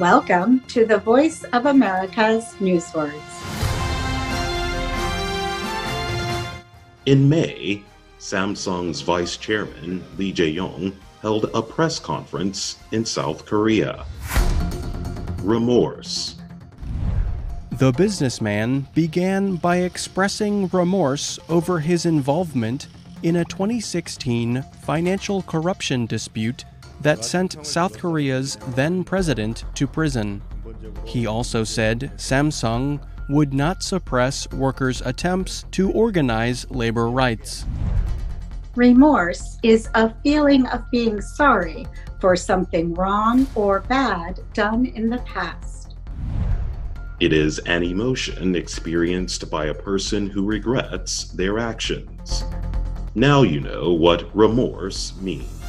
Welcome to the Voice of America's Newswords. In May, Samsung's vice chairman, Lee Jae-yong, held a press conference in South Korea. Remorse. The businessman began by expressing remorse over his involvement in a 2016 financial corruption dispute that sent South Korea's then president to prison. He also said Samsung would not suppress workers' attempts to organize labor rights. Remorse is a feeling of being sorry for something wrong or bad done in the past. It is an emotion experienced by a person who regrets their actions. Now you know what remorse means.